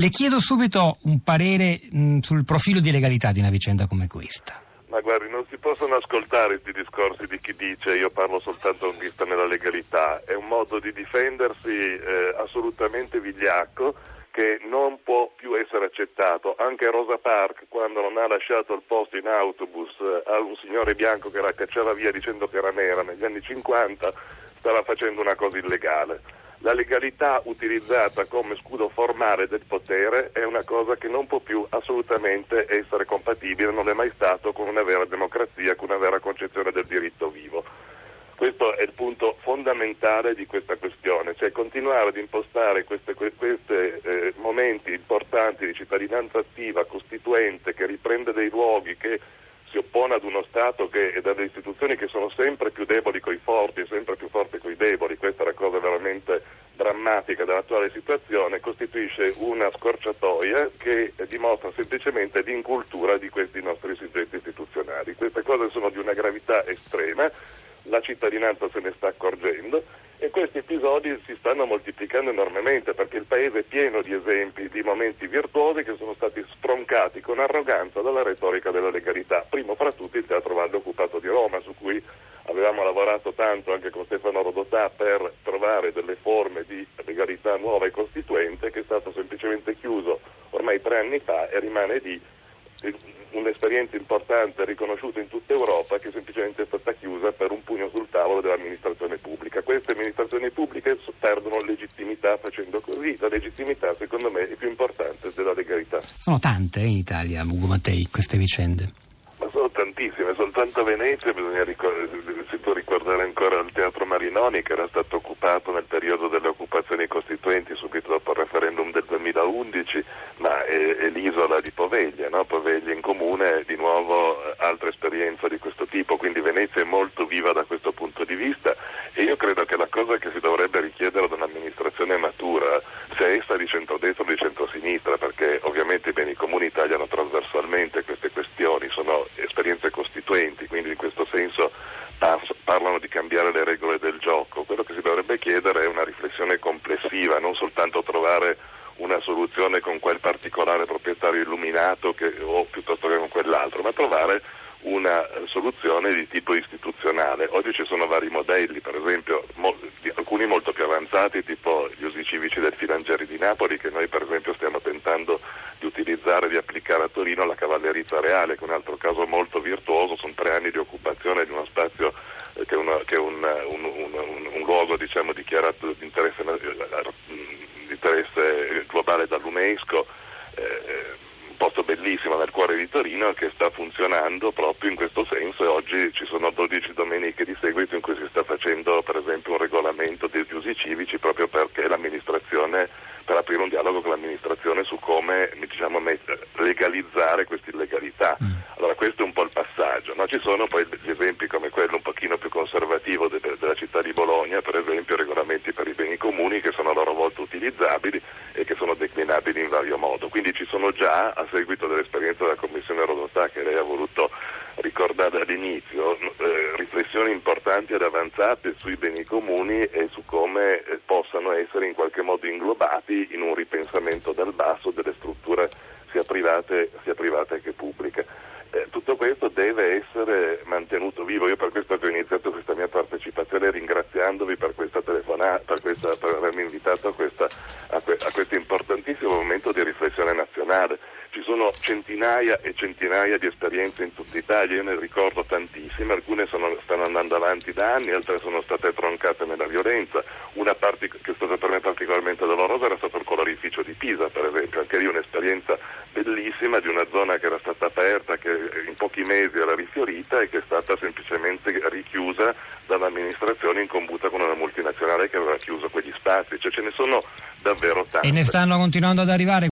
Le chiedo subito un parere mh, sul profilo di legalità di una vicenda come questa. Ma guardi, non si possono ascoltare questi discorsi di chi dice io parlo soltanto con vista nella legalità, è un modo di difendersi eh, assolutamente vigliacco che non può più essere accettato. Anche Rosa Parks, quando non ha lasciato il posto in autobus eh, a un signore bianco che la cacciava via dicendo che era nera negli anni 50, stava facendo una cosa illegale. La legalità utilizzata come scudo formale del potere è una cosa che non può più assolutamente essere compatibile, non è mai stato con una vera democrazia, con una vera concezione del diritto vivo. Questo è il punto fondamentale di questa questione, cioè continuare ad impostare questi eh, momenti importanti di cittadinanza attiva, costituente, che riprende dei luoghi, che si oppone ad uno Stato che, e dalle istituzioni che sono sempre più deboli coi forti e sempre più forti coi deboli, questa è la cosa veramente drammatica dell'attuale situazione, costituisce una scorciatoia che dimostra semplicemente l'incultura di questi nostri soggetti istituzionali. Queste cose sono di una gravità estrema, la cittadinanza se ne sta accorgendo e questi episodi si stanno moltiplicando enormemente perché il Paese è pieno di esempi di momenti virtuosi che sono stati stroncati con arroganza dalla retorica della legalità. Primo fra tutti il Teatro Valdo Occupato di Roma, su cui avevamo lavorato tanto anche con Stefano Rodotà per trovare delle forme di legalità nuova e costituente che è stato semplicemente chiuso ormai tre anni fa e rimane lì un'esperienza importante riconosciuta in tutta Europa che semplicemente è stata chiusa per un pugno sul tavolo dell'amministrazione pubblica. Queste amministrazioni pubbliche perdono legittimità facendo così. La legittimità secondo me è più importante della legalità. Sono tante in Italia, Ugo Mattei, queste vicende. Ma sono tantissime, soltanto a Venezia bisogna ricordare, si può ricordare ancora il Teatro Marinoni che era stato occupato nel periodo delle occupazioni costituenti subito dopo il referendum del 2011, ma è, è l'isola di Poveglia, no? Poveglia in comune, di nuovo eh, altra esperienza di questo tipo, quindi Venezia è molto viva da questo punto di vista e io credo che la cosa che si dovrebbe richiedere ad un'amministrazione matura sia essa di centrodestra o di centrosinistra, perché ovviamente i beni comuni tagliano trasversalmente queste questioni, sono esperienze costituenti, quindi in questo senso parlano di cambiare le regole del gioco. Quello che si dovrebbe chiedere è una riflessione complessiva, non soltanto trovare una soluzione con quel particolare proprietario illuminato che, o piuttosto che con quell'altro, ma trovare una soluzione di tipo istituzionale. Oggi ci sono vari modelli, per esempio mo, alcuni molto più avanzati, tipo gli usi civici del Filangeri di Napoli, che noi per esempio stiamo tentando di utilizzare di applicare a Torino la cavallerizza reale, che è un altro caso molto virtuoso, sono tre anni di occupazione di uno spazio eh, che, una, che è un, un, un, un, luogo diciamo, dichiarato di interesse, di interesse globale dall'UNESCO. Eh, posto bellissimo nel cuore di Torino che sta funzionando proprio in questo senso e oggi ci sono 12 domeniche di seguito in cui si sta facendo per esempio un regolamento degli usi civici proprio perché l'amministrazione per aprire un dialogo con l'amministrazione su come diciamo, legalizzare questa illegalità. Mm. Allora questo è un po' il passaggio. No? Ci sono poi esempi come quello un pochino più conservativo de- della città di Bologna, per esempio regolamenti per i beni comuni che sono a loro volta utilizzabili e che sono declinabili in vario modo. Quindi ci sono già, a seguito dell'esperienza della Commissione Rodotà che lei ha voluto ricordare all'inizio, eh, riflessioni importanti ed avanzate sui beni comuni e su come eh, possano essere in qualche modo inglobati in un ripensamento dal basso delle strutture sia private, sia private che pubbliche. Tutto questo deve essere mantenuto vivo. Io per questo ho iniziato questa mia partecipazione ringraziandovi per questa telefonata, per, questa, per avermi invitato a, questa, a, que, a questo importantissimo momento di riflessione nazionale. Ci sono centinaia e centinaia di esperienze in tutta Italia, io ne ricordo tantissime, alcune sono, stanno andando avanti da anni, altre sono state troncate nella violenza, una parte che è stata per me particolarmente dolorosa era stato il colorificio di Pisa per esempio, anche lì un'esperienza bellissima di una zona che era stata aperta, pochi mesi era rifiorita e che è stata semplicemente richiusa dall'amministrazione in combuta con una multinazionale che aveva chiuso quegli spazi, cioè ce ne sono davvero tanti. E ne stanno continuando ad arrivare